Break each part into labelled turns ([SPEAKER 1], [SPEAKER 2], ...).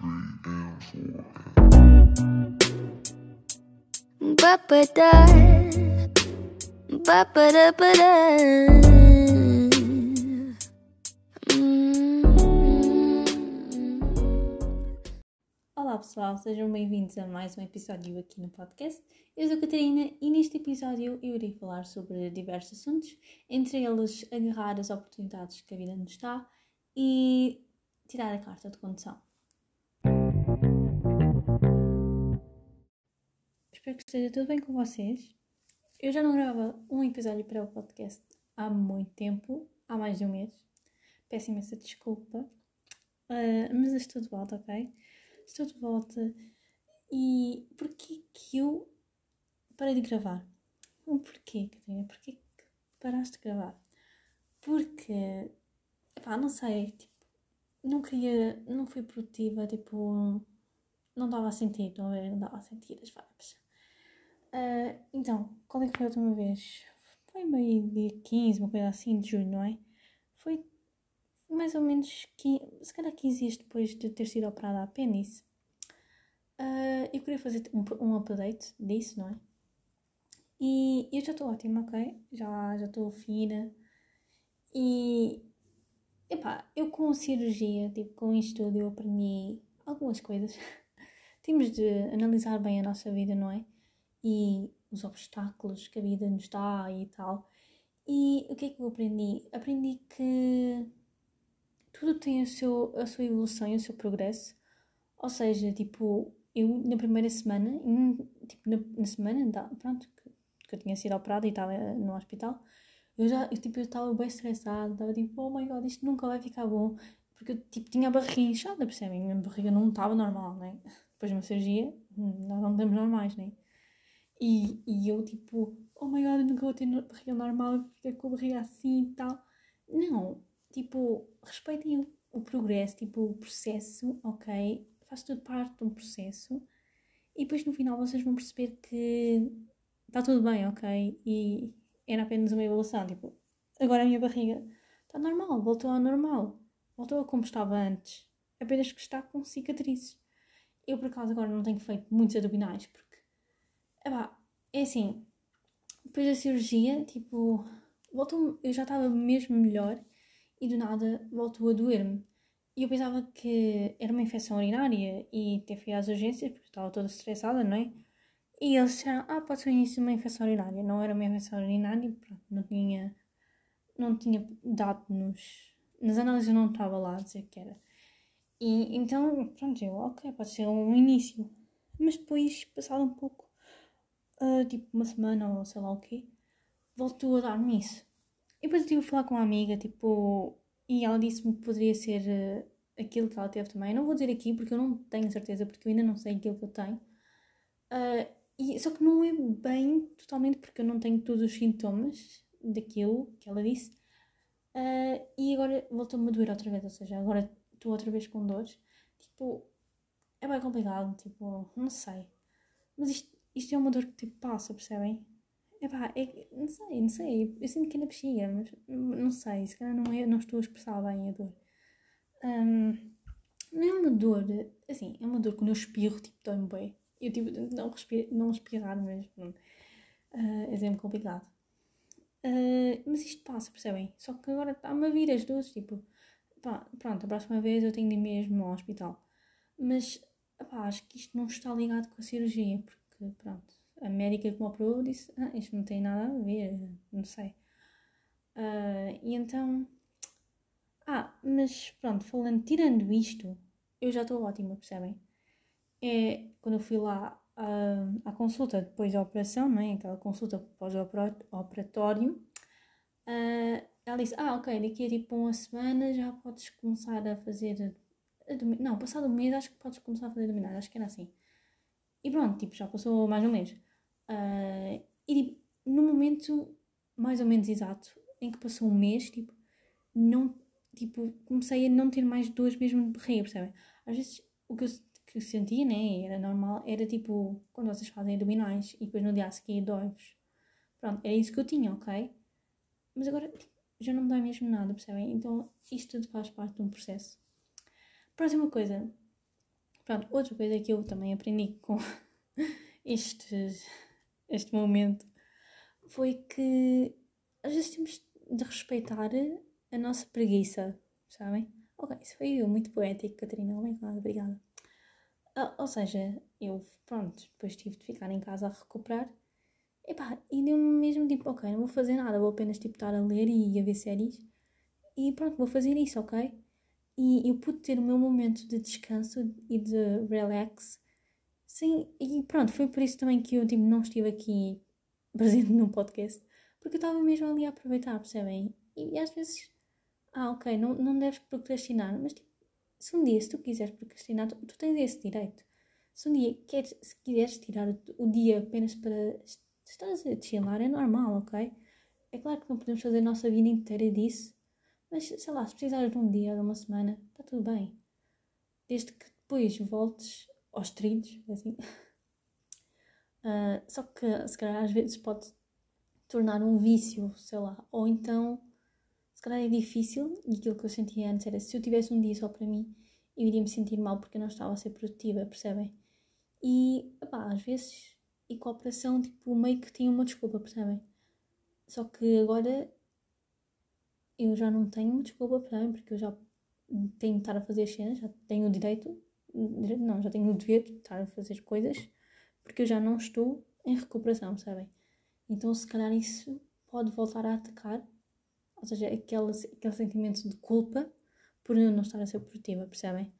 [SPEAKER 1] Hum.
[SPEAKER 2] Olá pessoal, sejam bem-vindos a mais um episódio aqui no podcast. Eu sou Catarina e neste episódio eu irei falar sobre diversos assuntos, entre eles agarrar as oportunidades que a vida nos dá e tirar a carta de condução. Espero que esteja tudo bem com vocês. Eu já não gravo um episódio para o podcast há muito tempo, há mais de um mês. Peço imensa desculpa, uh, mas estou de volta, ok? Estou de volta e porquê que eu parei de gravar? O porquê, Catarina? Porquê que paraste de gravar? Porque, pá, não sei, tipo, não queria, não fui produtiva, tipo, não estava a sentir, estão a ver? Não estava a sentir as vibes. Uh, então, quando é que foi a última vez? Foi meio dia 15, uma coisa assim, de junho, não é? Foi mais ou menos, 15, se calhar 15 dias depois de ter sido operada a pênis. Uh, eu queria fazer um, um update disso, não é? E eu já estou ótima, ok? Já estou fina. E, epá, eu com cirurgia, tipo, com isto tudo, eu aprendi algumas coisas. Temos de analisar bem a nossa vida, não é? E os obstáculos que a vida nos dá e tal. E o que é que eu aprendi? Aprendi que tudo tem o seu, a sua evolução e o seu progresso. Ou seja, tipo, eu na primeira semana, tipo, na, na semana, pronto, que, que, eu tinha sido operada e estava no hospital, eu já, eu, tipo, eu estava bem estressada, estava tipo, oh my god, isto nunca vai ficar bom. Porque eu, tipo, tinha a barriga inchada, percebem? A minha barriga não estava normal, né? Depois de uma cirurgia, nós não estamos normais, né? E, e eu tipo, oh my god, eu nunca vou ter barriga normal, fica com a barriga assim e tal. Não, tipo, respeitem o, o progresso, tipo, o processo, ok? Faz tudo parte de um processo. E depois no final vocês vão perceber que está tudo bem, ok? E era apenas uma evolução, tipo, agora a minha barriga está normal, voltou ao normal, voltou a como estava antes, apenas que está com cicatrizes. Eu por acaso agora não tenho feito muitos abdominais, porque Epá, é assim, depois da cirurgia, tipo, voltou eu já estava mesmo melhor e do nada voltou a doer-me. E eu pensava que era uma infecção urinária e ter fui às urgências porque estava toda estressada, não é? E eles disseram, ah, pode ser início de uma infecção urinária. Não era uma infecção urinária, pronto, não tinha, não tinha dado nos, nas análises não estava lá a dizer que era. E então, pronto, eu, ok, pode ser um início. Mas depois, passado um pouco, uh, tipo uma semana ou sei lá o quê, voltou a dar-me isso. E depois eu estive a falar com uma amiga, tipo, e ela disse-me que poderia ser uh, aquilo que ela teve também. Eu não vou dizer aqui porque eu não tenho certeza, porque eu ainda não sei aquilo que eu tenho. Uh, e, só que não é bem totalmente porque eu não tenho todos os sintomas daquilo que ela disse. Uh, e agora voltou-me a doer outra vez, ou seja, agora estou outra vez com dores. Tipo, é bem complicado, tipo, não sei. Mas isto isto é uma dor que tipo passa, percebem? Epá, é, não sei, não sei. Eu sinto que é na bexiga, mas não sei, se calhar não, é, não estou a expressar bem a dor. Um, não é uma dor, assim, é uma dor quando eu espirro, tipo, dói-me bem. Eu tipo, não, respiro, não espirrar mesmo. Uh, é sempre complicado. Uh, mas isto passa, percebem? Só que agora está-me a vir as dores, tipo, pá, pronto, a próxima vez eu tenho de ir mesmo ao hospital. Mas, pá, acho que isto não está ligado com a cirurgia, porque pronto, a médica que me operou disse: Ah, isto não tem nada a ver, não sei. Uh, e então. Ah, mas pronto, falando, tirando isto, eu já estou ótima, percebem? É quando eu fui lá uh, à consulta depois da operação, não é? Aquela consulta pós-operatório, uh, ela disse: Ah, ok, daqui a tipo uma semana já podes começar a fazer. Não, passado um mês acho que podes começar a fazer dominar, acho que era assim. E pronto, tipo, já passou mais um mês. Uh, e tipo, no momento mais ou menos exato em que passou um mês, tipo, não, tipo, comecei a não ter mais dores mesmo de barriga, percebem? Às vezes o que eu, que sentia, né, era normal, era tipo, quando vocês fazem abdominais e depois no dia a seguir dói-vos. Pronto, era isso que eu tinha, ok? Mas agora tipo, já não me dá mesmo nada, percebem? Então isto tudo faz parte de um processo. Próxima coisa, Pronto, outra coisa que eu também aprendi com este, este momento foi que às vezes temos de respeitar a nossa preguiça, sabem? Ok, isso foi muito poético, Catarina. Obrigada. Ah, ou seja, eu, pronto, depois tive de ficar em casa a recuperar. Epá, e deu-me mesmo tipo, ok, não vou fazer nada, vou apenas tipo estar a ler e a ver séries. E pronto, vou fazer isso, ok? E eu pude ter o meu momento de descanso e de relax. Sim, e pronto, foi por isso também que eu tipo, não estive aqui presente no podcast. Porque eu estava mesmo ali a aproveitar, percebem? E, e às vezes, ah, ok, não, não deves procrastinar, mas tipo, se um dia, se tu quiseres procrastinar, tu, tu tens esse direito. Se um dia queres, se quiseres tirar o, dia apenas para estar a chilar, é normal, ok? É claro que não podemos fazer a nossa vida inteira disso, mas sei lá, se precisares de um dia, de uma semana, está tudo bem. Desde que depois voltes aos trilhos, assim. Uh, só que se calhar às vezes pode tornar um vício, sei lá, ou então se calhar é difícil e aquilo que eu sentia antes era se eu tivesse um dia só para mim, eu iria me sentir mal porque eu não estava a ser produtiva, percebem? E opá, às vezes, e cooperação, tipo, meio que tinha uma desculpa, percebem? Só que agora eu já não tenho desculpa, percebem? Porque eu já tenho de estar a fazer as cenas, já tenho o direito, não, já tenho o dever de estar a fazer coisas, porque eu já não estou em recuperação, percebem? Então, se calhar, isso pode voltar a atacar, ou seja, aquele, aquele sentimento de culpa por eu não estar a ser produtiva, percebem?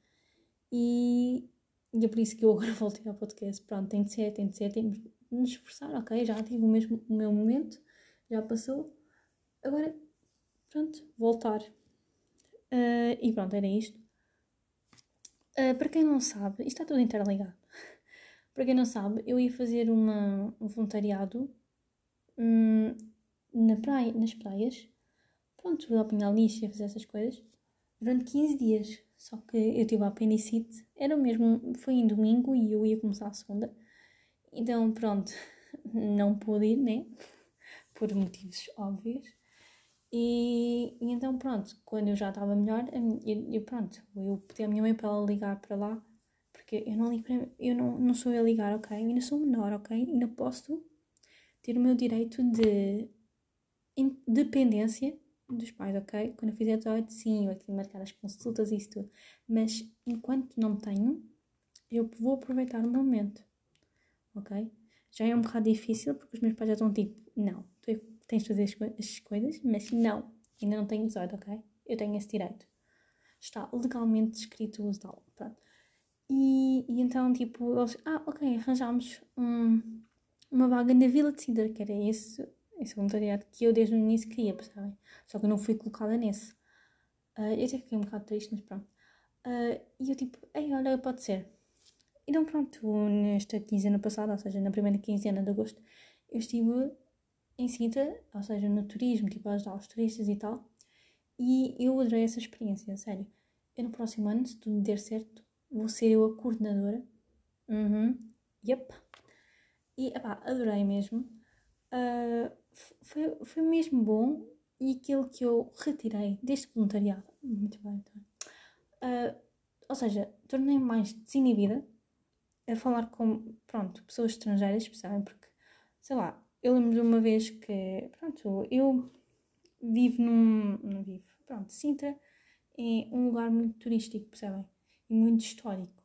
[SPEAKER 2] E, e é por isso que eu agora voltei ao podcast. Pronto, tem de ser, tem de ser, temos de nos esforçar, ok? Já tive o, mesmo, o meu momento, já passou. Agora, pronto, voltar. Uh, e pronto, era isto. Uh, para quem não sabe, isto está tudo interligado. para quem não sabe, eu ia fazer uma, um voluntariado hum, na praia, nas praias. Pronto, a apanhar lixo e fazer essas coisas. Durante 15 dias. Só que eu tive a apendicite. Era mesmo, foi em domingo e eu ia começar a segunda. Então, pronto, não pude ir, né? Por motivos óbvios. E, e, então, pronto, quando eu já estava melhor, eu, eu, pronto, eu pedi à minha mãe para ela ligar para lá, porque eu não ligo para, eu não, não sou eu a ligar, ok? Eu ainda sou menor, ok? Ainda posso ter o meu direito de independência dos pais, ok? Quando eu fizer 18, sim, eu tenho que marcar as consultas e isso tudo. Mas enquanto não tenho, eu vou aproveitar o momento, ok? Já é um bocado difícil porque os meus pais já estão tipo, não, tu tens de fazer as, coisas, mas não, ainda não tenho 18, ok? Eu tenho esse direito. Está legalmente descrito o uso da pronto. E, e então, tipo, eles, ah, ok, arranjámos um uma vaga na Vila de Sintra, que era esse, esse voluntariado que eu desde o início queria, percebem? Só que eu não fui colocada nesse. Uh, eu até fiquei um bocado triste, mas pronto. Uh, e eu tipo, ei, olha, pode ser. Então pronto, nesta quinzena passada, ou seja, na primeira quinzena de agosto, eu estive em Sintra, ou seja, no turismo, tipo ajudar os turistas e tal. E eu adorei essa experiência, sério. Eu no próximo ano, se tudo der certo, vou ser eu a coordenadora. Uhum. Yep. E epá, adorei mesmo. Uh, foi, foi mesmo bom e aquilo que eu retirei deste voluntariado. Muito bem, muito bem. Uh, ou seja, tornei-me mais desinibida a falar com, pronto, pessoas estrangeiras, percebem? Porque, sei lá, eu lembro de uma vez que, pronto, eu vivo num, não vivo, pronto, Sintra é um lugar muito turístico, percebem? E muito histórico.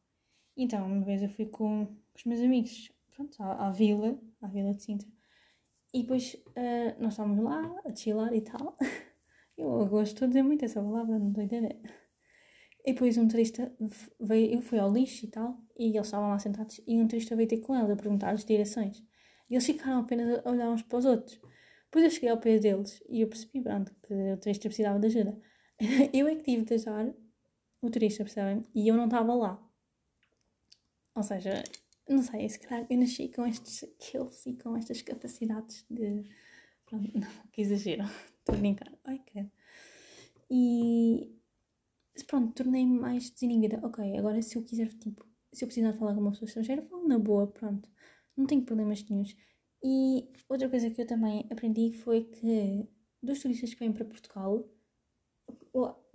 [SPEAKER 2] Então, uma vez eu fui com os meus amigos pronto, à, à vila, à vila de Sintra. E depois uh, nós estávamos lá a chilar e tal. Eu gosto de dizer muito essa palavra, não estou a entender. E depois um turista veio, eu fui ao lixo e tal, e eles estavam lá sentados, e um turista veio ter com eles a perguntar as direções. E eles ficaram apenas a olhar uns para os outros. Depois eu cheguei ao pé deles e eu percebi, pronto, que o turista precisava de ajuda. eu é que tive de ajudar o turista, percebem? E eu não estava lá. Ou seja, não sei, se calhar eu nasci com estes skills e com estas capacidades de. Pronto, não, que exagero, estou a brincar. Ai, quero. E. Pronto, tornei-me mais desinibida. Ok, agora se eu quiser, tipo, se eu precisar falar com uma pessoa estrangeira, falo na boa, pronto. Não tenho problemas nenhums. E outra coisa que eu também aprendi foi que dos turistas que vêm para Portugal,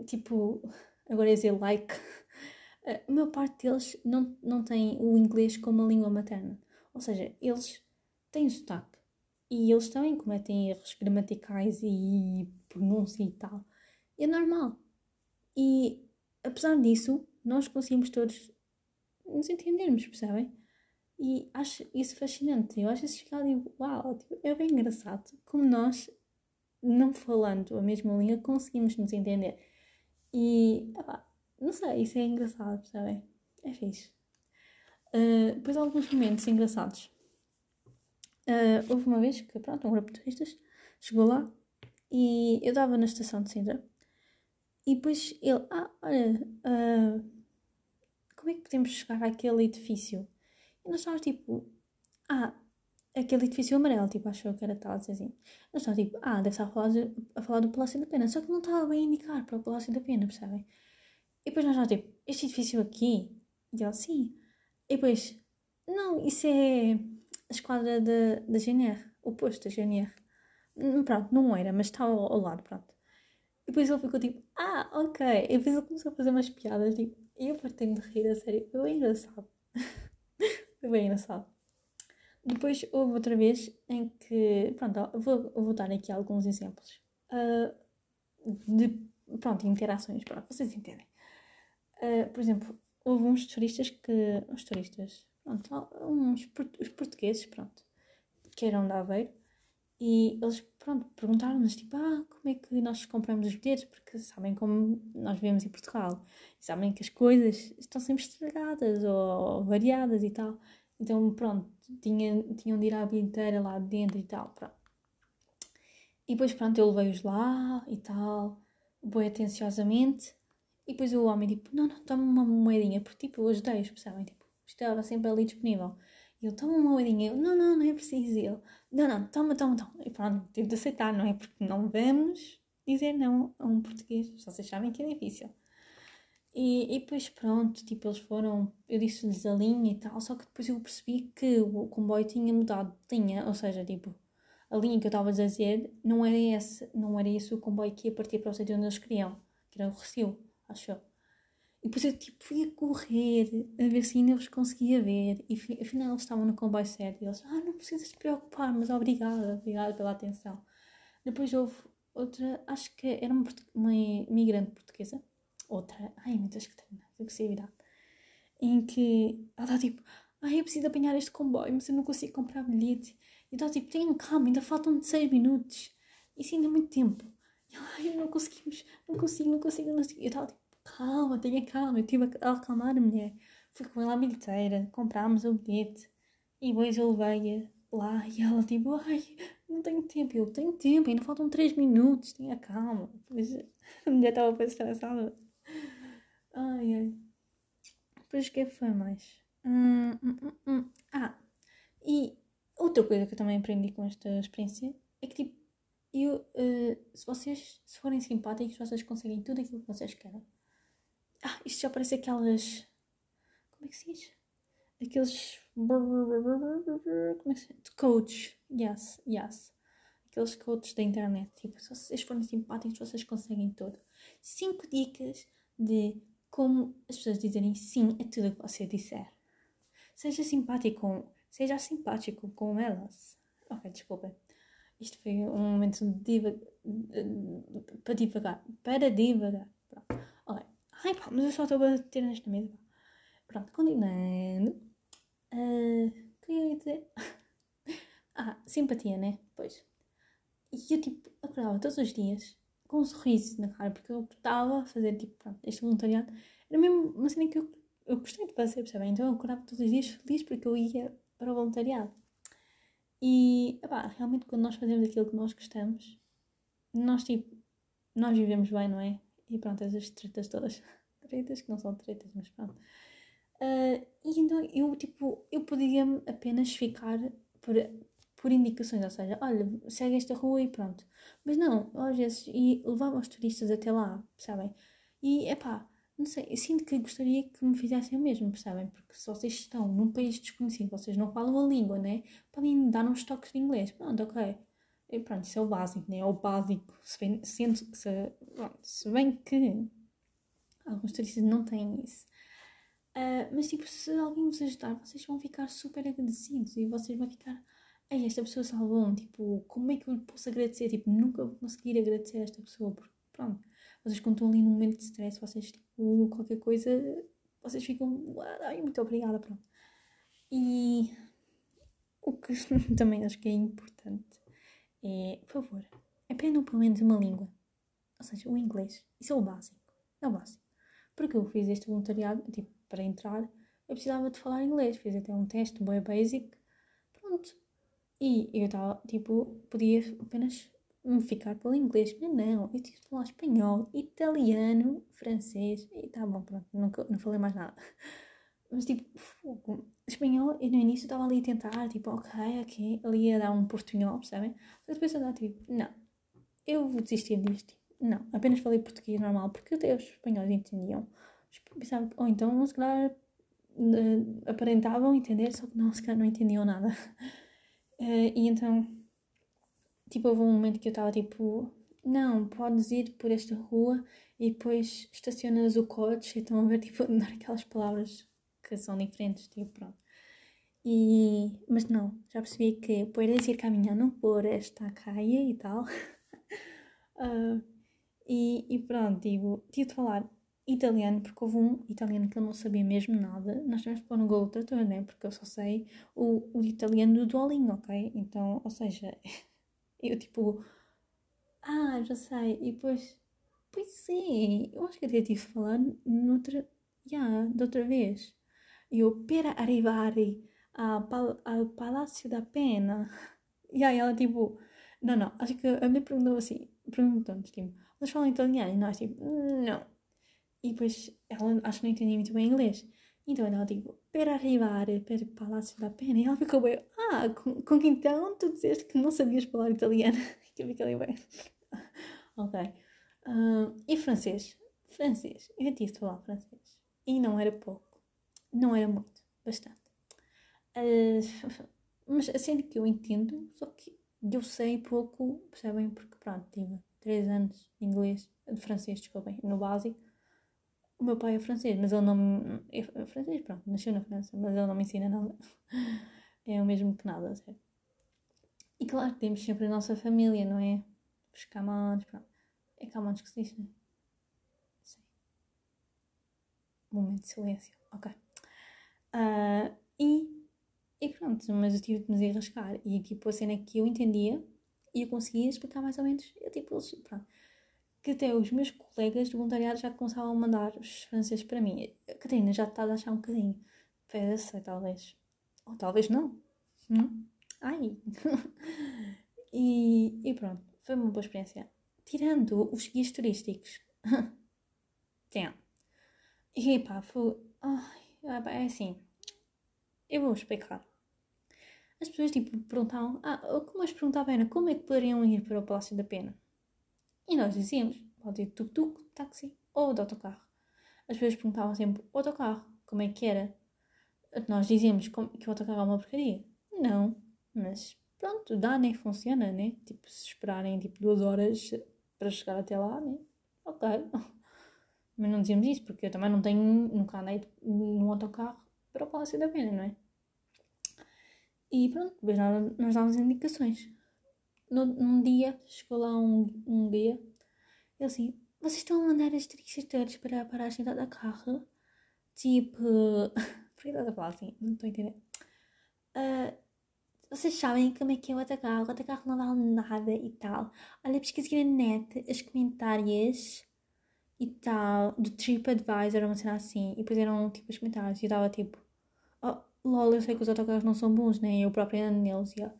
[SPEAKER 2] tipo, agora é dizer like, a maior parte deles não, não tem o inglês como a língua materna. Ou seja, eles têm sotaque. E eles também cometem erros gramaticais e pronúncia e tal. É normal. E apesar disso, nós conseguimos todos nos entendermos, percebem? E acho isso fascinante. Eu vezes fico ali, uau, tipo, é bem engraçado como nós, não falando a mesma língua, conseguimos nos entender. E, não sei, isso é engraçado, percebem? É fixe. Uh, depois alguns momentos engraçados. Uh, houve uma vez que, pronto, um grupo de turistas chegou lá e eu estava na estação de Sintra e depois ele, ah, olha, uh, como é que podemos chegar àquele edifício? Nós estávamos tipo, ah, aquele edifício amarelo, tipo, achou que era tal, assim. Nós estávamos tipo, ah, deve estar a falar, de, a falar do Palácio da Pena, só que não estava bem a indicar para o Palácio da Pena, percebem? E depois nós estávamos tipo, este edifício aqui? E ele, sim. E depois, não, isso é a esquadra da, GNR, o posto da GNR. Hum, pronto, não era, mas está ao, ao lado, pronto. E depois ele ficou tipo, ah, ok. E depois ele começou a fazer umas piadas, tipo, e eu parti-me de rir, a sério. Bem engraçado. Bem engraçado. Depois houve outra vez em que, pronto, vou, vou dar aqui alguns exemplos uh, de, pronto, interações, pronto, vocês entendem. Uh, por exemplo, houve uns turistas que, uns turistas, pronto, uns os portugueses, pronto, que eram de Aveiro, e eles, pronto, perguntaram-nos, tipo, ah, como é que nós compramos os bilhetes? Porque sabem como nós vivemos em Portugal. E sabem que as coisas estão sempre estragadas ou variadas e tal. Então, pronto, tinha, tinham de ir à bilheteira lá dentro e tal, pronto. E depois, pronto, eu levei-os lá e tal, bem atenciosamente. E depois o homem, tipo, não, não, toma uma moedinha, porque, tipo, eu ajudei-os, percebem? Tipo, estava sempre ali disponível. E ele, toma uma moedinha. Eu, não, não, não é preciso. E ele, não, não, toma, toma, toma. E pronto, tive de aceitar, não é? Porque não vamos dizer não a um português. Vocês sabem que é difícil. E, e depois, pronto, tipo, eles foram, eu disse-lhes a linha e tal, só que depois eu percebi que o comboio tinha mudado de linha, ou seja, tipo, a linha que eu estava a dizer não era esse, não era esse o comboio que ia partir para o sítio onde eles queriam, que era o Recio, acho eu. E depois eu tipo, fui a correr a ver se ainda os conseguia ver. E afinal eles estavam no comboio certo. E eles, ah, não precisas te preocupar, mas obrigada, obrigada pela atenção. Depois houve outra, acho que era uma, uma imigrante portuguesa. Outra, ai meu Deus, que se virar. Em que ela está tipo, ai eu preciso apanhar este comboio, mas eu não consigo comprar bilhete. E está tipo, tenham calma, ainda faltam 6 minutos. Isso ainda é muito tempo. E ela, ai, não conseguimos, não consigo, não consigo, não consigo. E eu estava tipo, calma, tenha calma. Eu tive a acalmar a mulher. Fui com ela à bilheteira, comprámos o bilhete e depois eu levei-a lá e ela tipo, ai, não tenho tempo. Eu tenho tempo, ainda faltam 3 minutos, tenha calma. Depois a mulher estava bem estressada. Ai, ai. Depois o que foi mais? Hum, hum, hum, hum. Ah, e outra coisa que eu também aprendi com esta experiência é que tipo, eu, uh, se vocês se forem simpáticos, vocês conseguem tudo aquilo que vocês querem. Ah, isto já parece aquelas. Como é que se diz? Aqueles. Como é que se diz? Coach. Yes, yes. Aqueles coaches da internet. Tipo, se vocês forem simpáticos, vocês conseguem tudo. Cinco dicas de como as pessoas dizerem sim a tudo o que você disser. Seja simpático com. Seja simpático com elas. Ok, desculpa. Isto foi um momento de para divagar. Para divagar. Pronto. Ai pá, mas eu só estou a bater nesta mesa. Pronto, continuando. Uh, queria dizer. ah, simpatia, né? Pois. E eu tipo, acordava todos os dias com um sorriso na cara, porque eu gostava de fazer tipo, pronto, este voluntariado. Era mesmo uma cena que eu, eu gostei de fazer, percebem? Então eu acordava todos os dias feliz porque eu ia para o voluntariado. E, epá, realmente quando nós fazemos aquilo que nós gostamos, nós tipo, nós vivemos bem, não é? E pronto, essas tretas todas. tretas que não são tretas, mas pronto. Uh, e então eu, tipo, eu podia apenas ficar por, por indicações, ou seja, olha, segue esta rua e pronto. Mas não, às vezes, e levava os turistas até lá, percebem? E, epá, não sei, sinto que gostaria que me fizessem o mesmo, percebem? Porque se vocês estão num país desconhecido, vocês não falam a língua, né? Podem dar uns toques de inglês, pronto, ok. E pronto, isso é o básico, né? É o básico. Se bem, se, se bem que alguns turistas não têm isso. Uh, mas tipo, se alguém vos ajudar, vocês vão ficar super agradecidos e vocês vão ficar, ei, esta pessoa salvou-me, tipo, como é que eu posso agradecer? Tipo, nunca vou conseguir agradecer a esta pessoa, porque pronto, vocês quando estão ali num momento de stress, vocês tipo, qualquer coisa, vocês ficam, ai, muito obrigada, pronto. E o que também acho que é importante é, por favor, aprendam pelo menos uma língua. Ou seja, o inglês. Isso é o básico. É o básico. Porque eu fiz este voluntariado, tipo, para entrar, eu precisava de falar inglês. Fiz até um teste, bem basic. Pronto. E eu estava, tipo, podia apenas me ficar pelo inglês. Mas não, eu tive de falar espanhol, italiano, francês. E tá bom, pronto. Nunca, não falei mais nada. Mas tipo, fogo. Espanhol, e no início estava ali a tentar, tipo, ok, ok, ali a dar um portunhol, percebem? Mas depois eu tipo, não, eu vou desistir disto. Não, apenas falei português normal, porque até os espanhóis entendiam. Ou então, se calhar, uh, aparentavam entender, só que não, se calhar não entendiam nada. Uh, e então, tipo, houve um momento que eu estava tipo, não, podes ir por esta rua e depois estacionas o coche e estão a ver, tipo, dar aquelas palavras que são diferentes, tipo, pronto. E, mas não, já percebi que puedes ir caminhando por esta calle e tal. uh, e, e pronto, tipo, tive de falar italiano, porque houve um italiano que eu não sabia mesmo nada. Nós tivemos de pôr no Google Tradutor, né? Porque eu só sei o, o italiano do Duolingo, ok? Então, ou seja, eu tipo, ah, já sei. E depois, pois sim, eu acho que até tive de falar noutra, yeah, de outra vez. Eu, per arrivare ao, ao Palácio da Pena. E aí ela, tipo, não, não, acho que a minha perguntou assim, perguntou-nos, tipo, eles falam italiano? E nós, tipo, não. E depois ela, acho que não entendia muito bem inglês. Então ela, tipo, per arrivare per Palácio da Pena. E ela ficou bem, ah, com, que então tu disseste que não sabias falar italiano? que eu fiquei bem. ok. Uh, e francês? Francês. Eu tive de falar francês. E não era pouco. Não era muito, bastante. Uh, mas a cena que eu entendo, só que eu sei pouco, percebem? Porque pronto, tive 3 anos de inglês, de francês, desculpem, no básico. O meu pai é francês, mas ele não me. É francês, pronto, nasceu na França, mas ele não me ensina nada. É o mesmo que nada, sério. E claro, temos sempre a nossa família, não é? Os camões, pronto. É camões que se diz, não é? Sim. Momento de silêncio, ok. Uh, e, e pronto, mas eu tive de me desenrascar. E tipo, a cena que eu entendia e eu conseguia explicar mais ou menos, eu tipo, eles, pronto. Que até os meus colegas de voluntariado já começavam a mandar os franceses para mim. Catarina já está a achar um bocadinho. Foi talvez. Ou talvez não. Hum? Ai! e, e pronto, foi uma boa experiência. Tirando os guias turísticos. Tem. E pá, foi. Ai, é assim. Eu vou explicar. As pessoas tipo perguntavam, ah, como as perguntavam era como é que poderiam ir para o Palácio da Pena? E nós dizíamos, pode ir tuk-tuk, táxi ou de autocarro. As pessoas perguntavam sempre, autocarro, como é que era? Nós dizíamos que o autocarro é uma porcaria. Não, mas pronto, dá, né? Funciona, né? Tipo, se esperarem tipo duas horas para chegar até lá, né? Ok. Mas não dizíamos isso, porque eu também não tenho, nunca andei num autocarro para o Palácio da Pena, não é? E pronto, depois nós, dávamos indicações. No, num dia chegou lá um, um guia, ele assim: Vocês estão a mandar as todos para, a cidade da carro? Tipo. Por que estás a falar assim? Não estou a entender. Uh, vocês sabem como é que é o autocarro? O autocarro não vale nada e tal. Olha, pesquisei na net os comentários e tal, do TripAdvisor, uma cena assim, e depois eram tipo os comentários, e eu estava tipo, oh, lol, eu sei que os autocarros não são bons, né? Eu própria ando neles, e eu,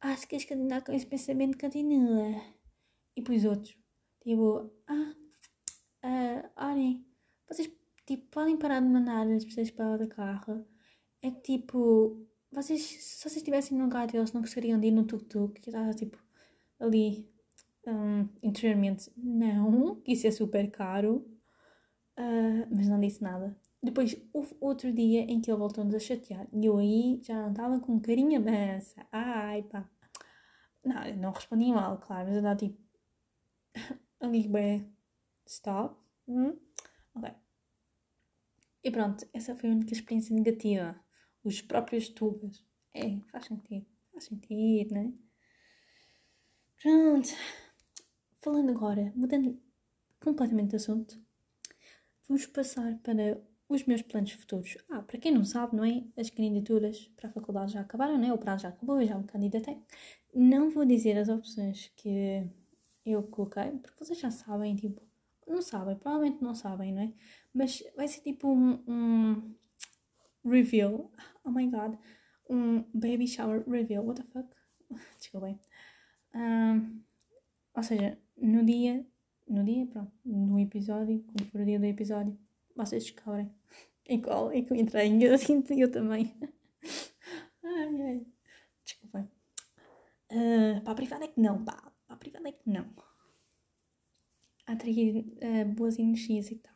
[SPEAKER 2] ah, se queres continuar com esse pensamento, continua. E depois outros, tipo, ah, uh, olhem, vocês tipo, podem parar de mandar as pessoas para o autocarro, é que tipo, vocês, se vocês estivessem no lugar deles, não gostariam de ir no tuk-tuk, que estava tipo ali um, interiormente, não, isso é super caro, uh, mas não disse nada. Depois houve outro dia em que ele voltou-nos a chatear e eu aí já não estava com carinha mansa. Ai pá. Não, eu não respondi mal, claro, mas eu estava tipo. Ali, bem, stop. Hum? Ok. E pronto, essa foi a única experiência negativa. Os próprios tubas. É, faz sentido. Faz sentido, não é? Pronto. Falando agora, mudando completamente de assunto, vamos passar para os meus planos futuros. Ah, para quem não sabe, não é? As candidaturas para a faculdade já acabaram, não é? O prazo já acabou, eu já me candidatei. Não vou dizer as opções que eu coloquei, porque vocês já sabem, tipo, não sabem, provavelmente não sabem, não é? Mas vai ser tipo um, um reveal. Oh my god. Um baby shower reveal. What the fuck? Desculpem. Um, ou seja, no dia. No dia, pronto. No episódio, quando for o dia do episódio, vocês descobrem em qual é que eu entrei. Eu sinto eu também. ai, ai. Desculpem. Uh, para a privada é que não, pá. Para a privada é que não. Atrair uh, boas energias e tal.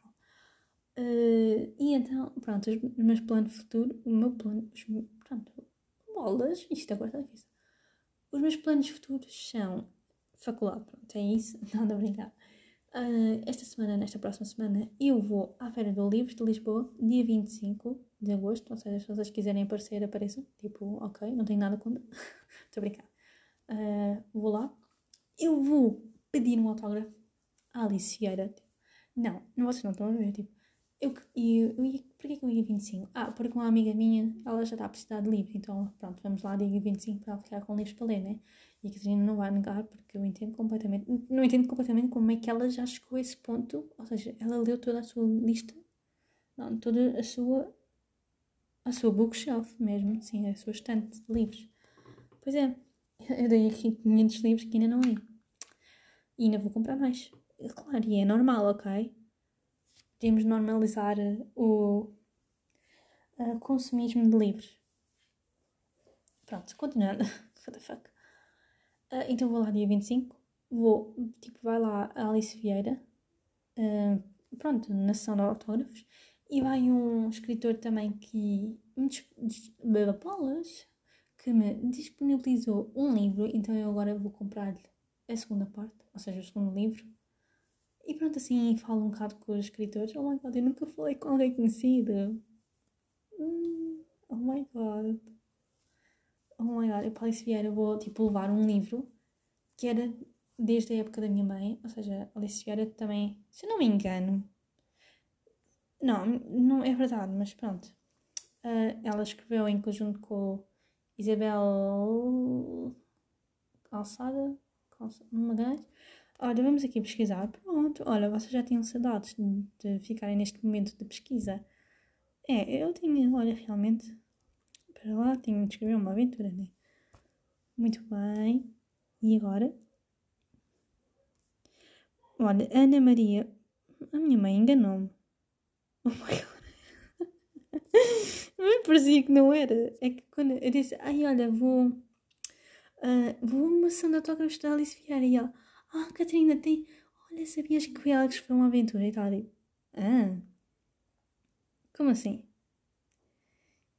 [SPEAKER 2] Uh, e então, pronto, os, meus planos futuros, o meu plano, os, pronto, bolas, isto agora está difícil. Os meus planos futuros são faculdade, pronto, é isso, nada a brincar. Uh, esta semana, nesta próxima semana, eu vou à Feira do Livro de Lisboa, dia 25 de agosto. Ou seja, se vocês quiserem aparecer, apareçam. Tipo, ok, não tenho nada contra. Estou a brincar. Uh, vou lá. Eu vou pedir um autógrafo à Alice Vieira. Não, vocês não estão a ver. Tipo, eu, eu, eu ia, porquê que eu ia 25? Ah, porque uma amiga minha, ela já está a precisar de livro. Então, pronto, vamos lá, dia 25 para ela ficar com livros para ler, né? E a Catarina não vai negar, porque eu entendo completamente, não entendo completamente como é que ela já chegou a esse ponto, ou seja, ela leu toda a sua lista, não, toda a sua, a sua bookshelf mesmo, sim, a sua estante de livros. Pois é, eu dei aqui 500 livros que ainda não li. E ainda vou comprar mais. Claro, e é normal, ok? Temos normalizar o consumismo de livros. Pronto, continuando. What the fuck? Uh, então vou lá dia 25, vou, tipo, vai lá a Alice Vieira, uh, pronto, na sessão de autógrafos, e vai um escritor também que me, Paulas, que me disponibilizou um livro, então eu agora vou comprar-lhe a segunda parte, ou seja, o segundo livro. E pronto, assim falo um bocado com os escritores. Oh my god, eu nunca falei com alguém conhecido. Hum, oh my god oh my god, eu para Alice Vieira vou tipo levar um livro que era desde a época da minha mãe, ou seja, Alice Vieira também, se eu não me engano, não, não é verdade, mas pronto, uh, ela escreveu em conjunto com Isabel Calçada, Calçada Magalhães. Olha, vamos aqui pesquisar. Pronto, olha, vocês já tinham saudades de, de ficarem neste momento de pesquisa. É, eu tinha, olha, realmente para lá, tenho de escrever uma aventura, né? Muito bem. E agora? Olha, Ana Maria. A minha mãe enganou-me. Oh my god. Mas parecia que não era. É que quando eu disse, ai olha, vou. Uh, vou a uma sessão de autógrafos da Alice Vieira e ela, ah, Catarina, tem. Olha, sabias que foi ela que escreveu uma aventura e tal? E, ah, como assim?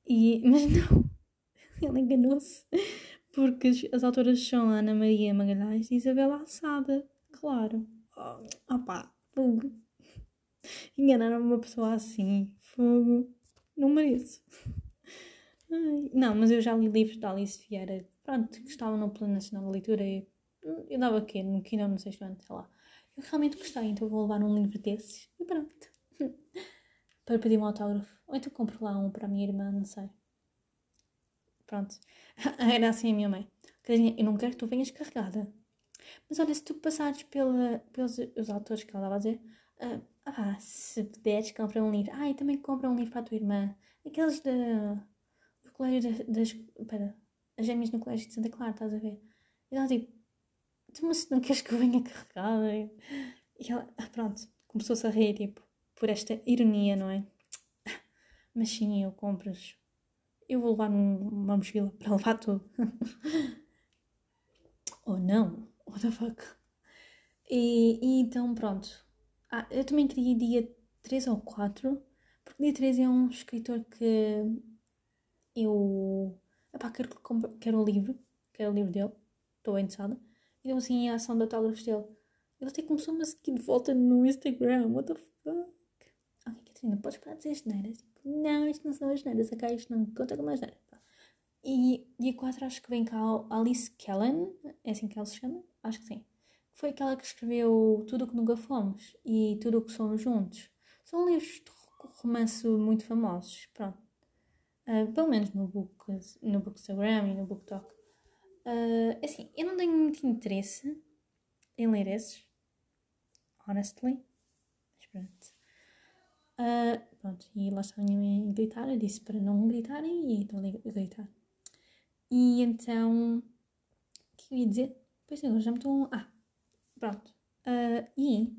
[SPEAKER 2] E, mas não, ele enganou-se, porque as autoras são Ana Maria Magalhães e Isabela Alçada, claro. Oh, opá, fogo. Enganaram uma pessoa assim, fogo. Não mereço. Ai, não, mas eu já li livros da Alice Vieira, pronto, que estavam no Plano Nacional da Leitura e eu dava aqui no quinto ou no sexto ano, sei lá. Eu realmente gostei, então vou levar um livro desses e pronto. Para pedir um autógrafo. Ou então compro lá um para a minha irmã, não sei. Pronto. Era assim a minha mãe. Carinha, eu não quero que tu venhas carregada. Mas olha, se tu passares pela, pelos os autores que ela estava a dizer, uh, ah, se puderes, compra um livro. Ah, e também compra um livro para a tua irmã. Aqueles da, do colégio das. Espera, as gêmeas no colégio de Santa Clara, estás a ver? E ela tipo, tu mas não queres que eu venha carregada? E ela, ah, pronto, começou-se a rir, tipo, por esta ironia, não é? Mas sim, eu compro Eu vou levar uma mochila para levar tudo. Ou não. What the fuck? E, e, então, pronto. Ah, eu também queria dia 3 ou 4, porque dia 3 é um escritor que eu. Epá, quero, quero o livro, quero o livro dele, estou interessada. Então, assim, a ação de autógrafos dele. Ele até começou-me a seguir de volta no Instagram, what the fuck? Ok, Catarina, podes parar de dizer as neiras? Tipo, não, isto não são as neiras, ok, isto não conta como neiras. E dia 4 acho que vem cá Alice Kellen, é assim que ela se chama? Acho que sim. Foi aquela que escreveu Tudo o que Nunca Fomos e Tudo o que Somos Juntos. São livros de romance muito famosos, pronto. Uh, pelo menos no, book, no Bookstagram e no BookTok. Uh, assim, eu não tenho muito interesse em ler esses, honestly. Mas pronto. Uh, pronto, e lá está a minha mãe a gritar. Eu disse para não gritarem e estou a gritar. E então. O que eu ia dizer? Pois agora já me estou. Ah, pronto. Uh, e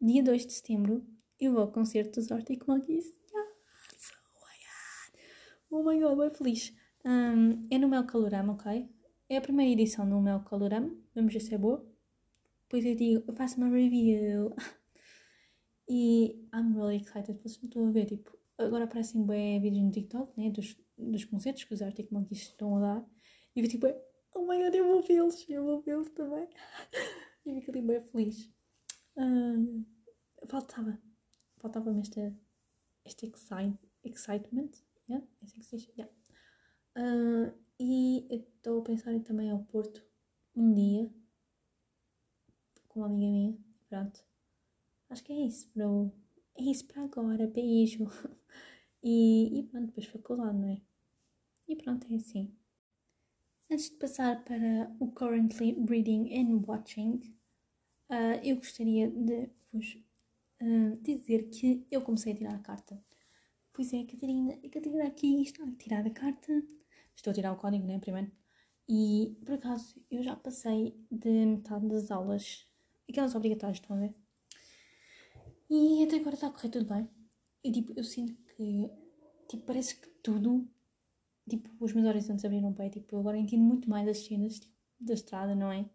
[SPEAKER 2] dia 2 de setembro eu vou ao concerto dos Arctic Monkeys. Yeah, so oh my god, bem feliz. Um, é no Mel Calorama, ok? É a primeira edição do Mel Calorama. Vamos ver se é boa. Depois eu digo, eu faço uma review. e I'm really excited. Vocês não estão a ver, tipo, agora aparecem bem vídeos no TikTok, né? Dos, dos concertos que os Arctic Monkeys estão a dar. E eu tipo, oh my god, eu vou vê-los, eu vou vê-los também. e fico ali bem feliz. Uh, faltava, faltava-me este, este excite, excitement, yeah? é assim que se diz, yeah. Uh, e estou a pensar em também ao Porto um dia com uma amiga minha. Pronto. Acho que é isso para o... É isso para agora. Beijo. E, e pronto, depois faculdade, não é? E pronto, é assim. Antes de passar para o Currently Reading and Watching, uh, eu gostaria de vos uh, dizer que eu comecei a tirar a carta. Pois é, a Catarina, a Catarina aqui está a tirar a carta. Estou a tirar o código, né, primeiro. E, por acaso, eu já passei de metade das aulas, aquelas obrigatórias, estão a ver? E até agora está a correr tudo bem. E, tipo, eu sinto que, tipo, parece que tudo, tipo, os meus horizontes abriram bem, tipo, eu agora entendo muito mais as cenas, tipo, da estrada, não é?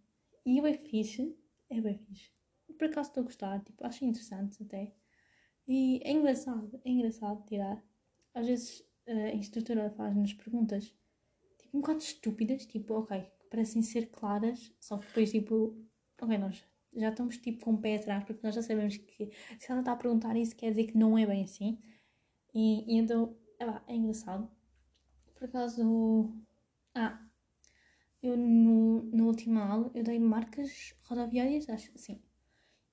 [SPEAKER 2] E é bem fixe, é bem fixe. Por acaso estou a gostar, tipo, acho interessante até. E é engraçado, é engraçado tirar. Às vezes a instrutora faz-nos perguntas, tipo, um bocado estúpidas, tipo, ok, parecem ser claras, só que depois, tipo, ok, nós já estamos, tipo, com o pé atrás, porque nós já sabemos que se ela está a perguntar isso, quer dizer que não é bem assim. E, e então, é, lá, é engraçado. Por acaso, ah, eu no, no último aula eu dei marcas rodoviárias, acho que sim.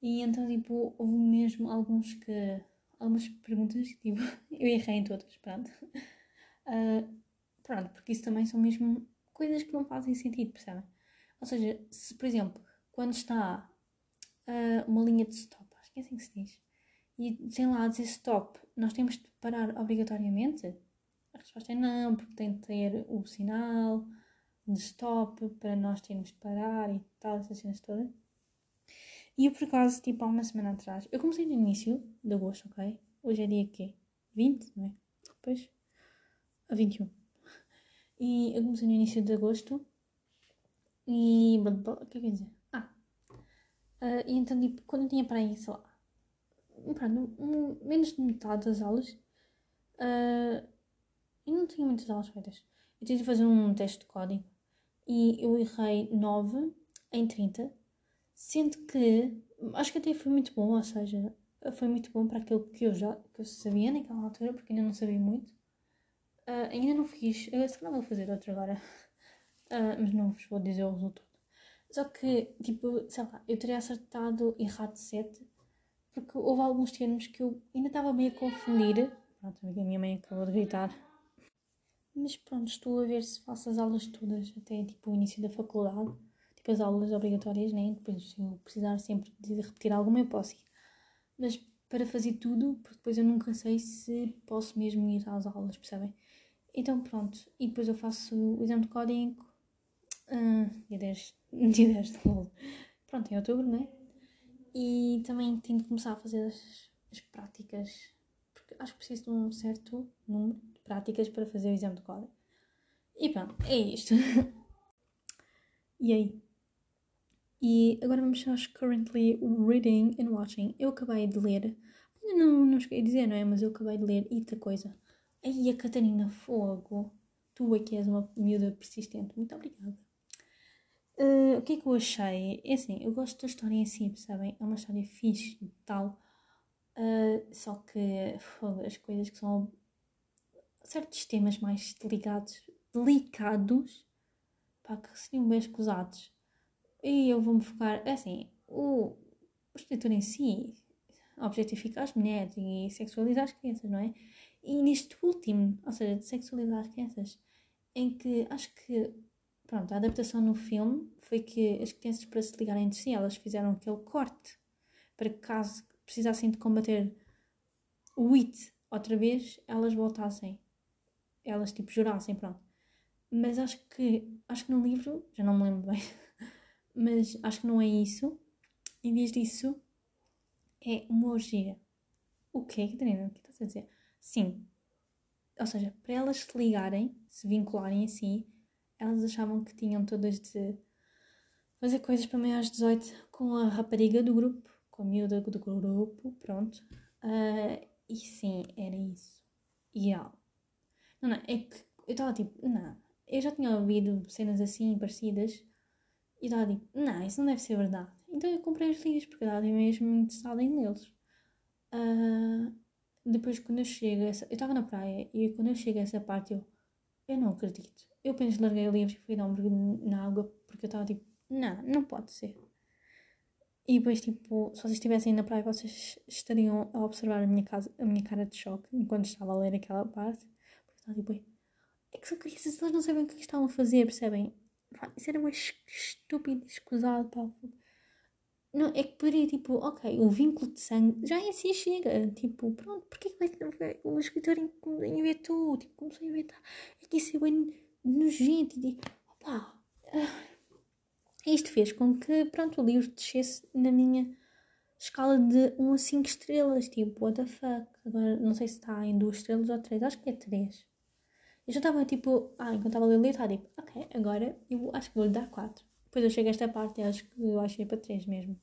[SPEAKER 2] E então, tipo, houve mesmo alguns que. algumas perguntas, tipo, eu errei em todas, pronto. Uh, pronto, porque isso também são mesmo coisas que não fazem sentido, percebem? Ou seja, se por exemplo, quando está uh, uma linha de stop, acho que é assim que se diz, e tem lá dizer stop, nós temos de parar obrigatoriamente? A resposta é não, porque tem de ter o sinal de stop para nós termos de parar e tal, essas cenas todas. E eu, por acaso, tipo, há uma semana atrás, eu comecei no início de agosto, ok? Hoje é dia quê? 20, não é? Depois, a 21. E eu comecei no início de agosto e. O que é que eu ia dizer? Uh, e então, tipo, quando eu tinha para aí, sei lá, pronto, um, menos de metade das aulas. Uh, e não tinha muitas aulas feitas. Eu tive de fazer um teste de código e eu errei 9 em 30, sendo que acho que até foi muito bom, ou seja, foi muito bom para aquilo que eu já que eu sabia naquela altura, porque ainda não sabia muito. Uh, ainda não fiz, eu se calhar vou fazer outro agora, uh, mas não vos vou dizer o resultado. Só que, tipo, sei lá, eu teria acertado errado 7 porque houve alguns termos que eu ainda estava meio a confundir. Pronto, a minha mãe acabou de gritar. Mas pronto, estou a ver se faço as aulas todas até tipo o início da faculdade. Tipo as aulas obrigatórias, né? Depois se eu precisar sempre de repetir alguma eu posso ir. Mas para fazer tudo, porque depois eu nunca sei se posso mesmo ir às aulas, percebem? Então pronto, e depois eu faço o exame de código uh, dia 10, dia 10 de LOL. Pronto, em outubro, né? E também tenho de começar a fazer as, as práticas, porque acho que preciso de um certo número de práticas para fazer o exame de código. E pronto, é isto. e aí? E agora vamos aos currently reading and watching. Eu acabei de ler, não, não cheguei a dizer, não é? Mas eu acabei de ler outra coisa. Aí a Catarina Fogo, tu é que és uma miúda persistente. Muito obrigada. Uh, o que é que eu achei? É assim, eu gosto da história em si, sabem? É uma história fixe e tal. Uh, só que as coisas que são certos temas mais delicados, delicados pá, que seriam bem escusados. E eu vou-me focar, é assim, o, o escritor em si objetifica as mulheres e sexualizar as crianças, não é? E neste último, ou seja, de sexualizar as crianças, em que acho que, pronto, a adaptação no filme foi que as crianças, para se ligarem entre si, elas fizeram aquele corte para que, caso precisassem de combater o IT outra vez, elas voltassem. Elas, tipo, jurassem, pronto. Mas acho que, acho que no livro, já não me lembro bem, mas acho que não é isso. Em vez disso, é uma orgia. O quê, Catarina? O que estás a dizer? Sim. Ou seja, para elas se ligarem, se vincularem assim, elas achavam que tinham todas de fazer coisas para maiores de 18 com a rapariga do grupo, com a miúda do grupo, pronto. Uh, e sim, era isso. Ideal. Não, não, é que eu estava tipo, não, eu já tinha ouvido cenas assim parecidas e estava tipo, não, isso não deve ser verdade. Então eu comprei os livros porque estava mesmo interessada em lê-los. Uh, depois, quando eu chego, essa, eu estava na praia e quando eu chego a essa parte, eu, eu não acredito. Eu apenas larguei o livro e fui dar um mergulho na água porque eu estava tipo, não, não pode ser. E depois, tipo, se vocês estivessem na praia, vocês estariam a observar a minha, casa, a minha cara de choque enquanto estava a ler aquela parte. Porque estava tipo, é que são crianças, elas não sabem o que, é estavam a fazer, percebem? Isso era mais estúpido, escusado, pá. Não, é que poderia, tipo, ok, o vínculo de sangue já é assim chega. Tipo, pronto, porque é que o escritor inventou? Tipo, começou a inventar. É que isso é bem nojento. E, opá, uh, isto fez com que, pronto, o livro descesse na minha escala de 1 a 5 estrelas. Tipo, what the fuck. Agora, não sei se está em 2 estrelas ou 3. Acho que é 3. Eu já estava tipo, ah, enquanto estava a ler, estava tipo, ok, agora eu acho que vou-lhe dar 4. Depois eu chego a esta parte e acho que eu achei para 3 mesmo.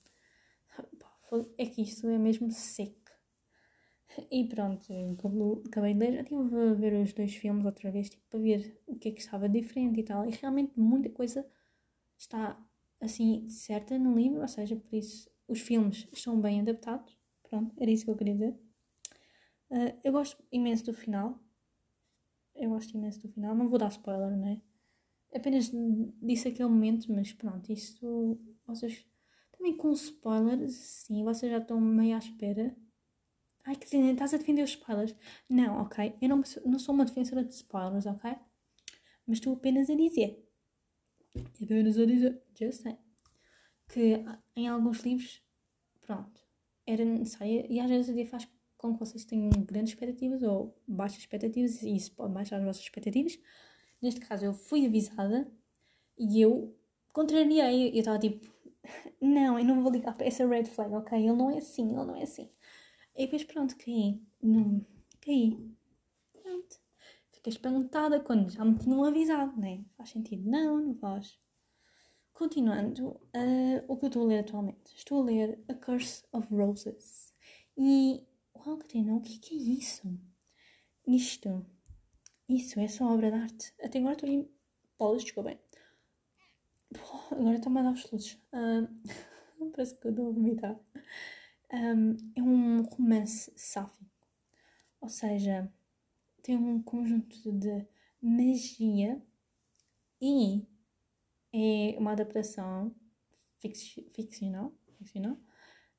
[SPEAKER 2] É que isto é mesmo seco. E pronto, acabei de ler, já estive a ver os dois filmes outra vez, tipo, para ver o que é que estava diferente e tal. E realmente muita coisa está assim certa no livro, ou seja, por isso os filmes estão bem adaptados. Pronto, era isso que eu queria dizer. Uh, eu gosto imenso do final, eu gosto imenso do final. Não vou dar spoiler, não é? Apenas disse aquele momento, mas pronto, isso. Vocês. Também com spoilers, sim, vocês já estão meio à espera. Ai, que dizer, estás a defender os spoilers? Não, ok? Eu não, não sou uma defensora de spoilers, ok? Mas estou apenas a dizer. Apenas a dizer, just say. Que em alguns livros, pronto, era necessário. E às vezes faz com que vocês tenham grandes expectativas ou baixas expectativas e isso pode baixar as vossas expectativas. Neste caso, eu fui avisada e eu contrariei. Eu estava tipo, não, eu não vou ligar para essa red flag, ok? Ele não é assim, ele não é assim. E depois, pronto, caí. Não, caí. Pronto. Fiquei espantada quando já me tinham avisado, né? Faz sentido? Não, não faz. Continuando, uh, o que eu estou a ler atualmente? Estou a ler A Curse of Roses. E Uau, Catarina, o que, que é isso? Isto. Isso é só obra de arte. Até agora estou em polos, desculpem. Agora estou mais aos luzes. Um, parece que eu estou a vomitar. Um, é um romance sáfico. Ou seja, tem um conjunto de magia e é uma adaptação ficcional, ficcional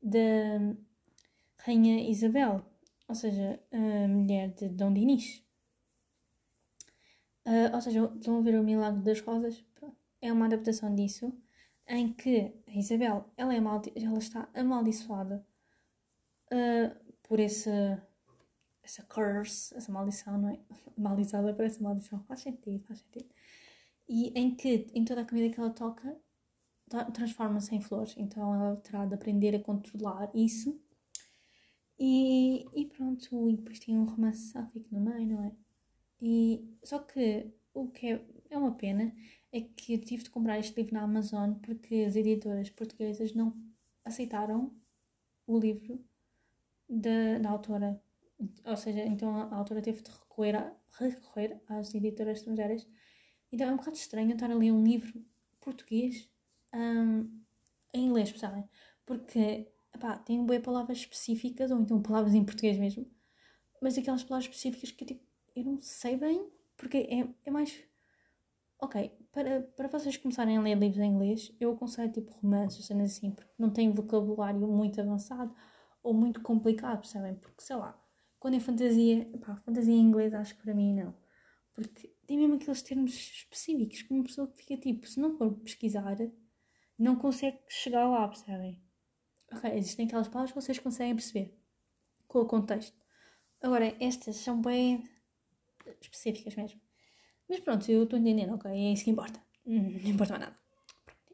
[SPEAKER 2] de Rainha Isabel, ou seja, a mulher de Dom Dinis. Uh, ou seja, estão a ver o Milagre das Rosas? É uma adaptação disso, em que a Isabel ela, é ela está amaldiçoada uh, por esse, essa curse, essa maldição, não é? Maldizada por essa maldição. Faz sentido, faz sentido. E em que, em toda a comida que ela toca, transforma-se em flores. Então ela terá de aprender a controlar isso e, e pronto, e depois tinha um romance sáfico no meio, não é? E, só que o que é, é uma pena é que eu tive de comprar este livro na Amazon porque as editoras portuguesas não aceitaram o livro da, da autora. Ou seja, então a autora teve de recorrer, a, recorrer às editoras estrangeiras. Então é um bocado estranho estar a ler um livro português um, em inglês, sabem? Porque epá, tem boas palavras específicas, ou então palavras em português mesmo, mas aquelas palavras específicas que tipo, eu não sei bem, porque é, é mais. Ok, para, para vocês começarem a ler livros em inglês, eu aconselho tipo romances, cenas assim, porque não tem vocabulário muito avançado ou muito complicado, percebem? Porque sei lá, quando é fantasia, pá, fantasia em inglês acho que para mim não. Porque tem mesmo aqueles termos específicos que uma pessoa que fica tipo, se não for pesquisar, não consegue chegar lá, percebem? Ok, existem aquelas palavras que vocês conseguem perceber com o contexto. Agora, estas são bem específicas mesmo. Mas pronto, eu estou entendendo, ok? É isso que importa. Hum, não importa mais nada.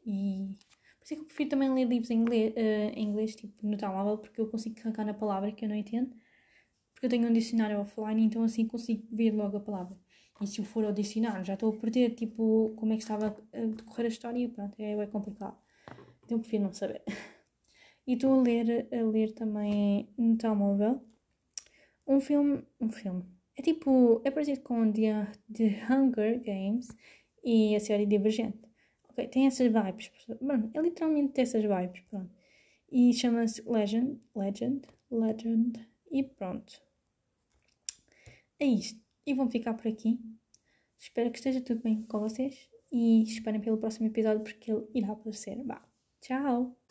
[SPEAKER 2] E por isso é que eu prefiro também ler livros em inglês, uh, em inglês tipo no telemóvel, porque eu consigo carregar na palavra que eu não entendo. Porque eu tenho um dicionário offline, então assim consigo ver logo a palavra. E se eu for ao dicionário, já estou a perder, tipo, como é que estava a decorrer a história pronto, é, é complicado. Então prefiro não saber. E estou a ler, a ler também no telemóvel um filme. Um filme. É tipo. É parecido com The, The Hunger Games e a série Divergente. Ok, tem essas vibes. Mano, é literalmente dessas vibes, pronto. E chama-se Legend. Legend. Legend. E pronto. É isto. E vamos ficar por aqui. Espero que esteja tudo bem com vocês. E esperem pelo próximo episódio porque ele irá aparecer. Bah, tchau!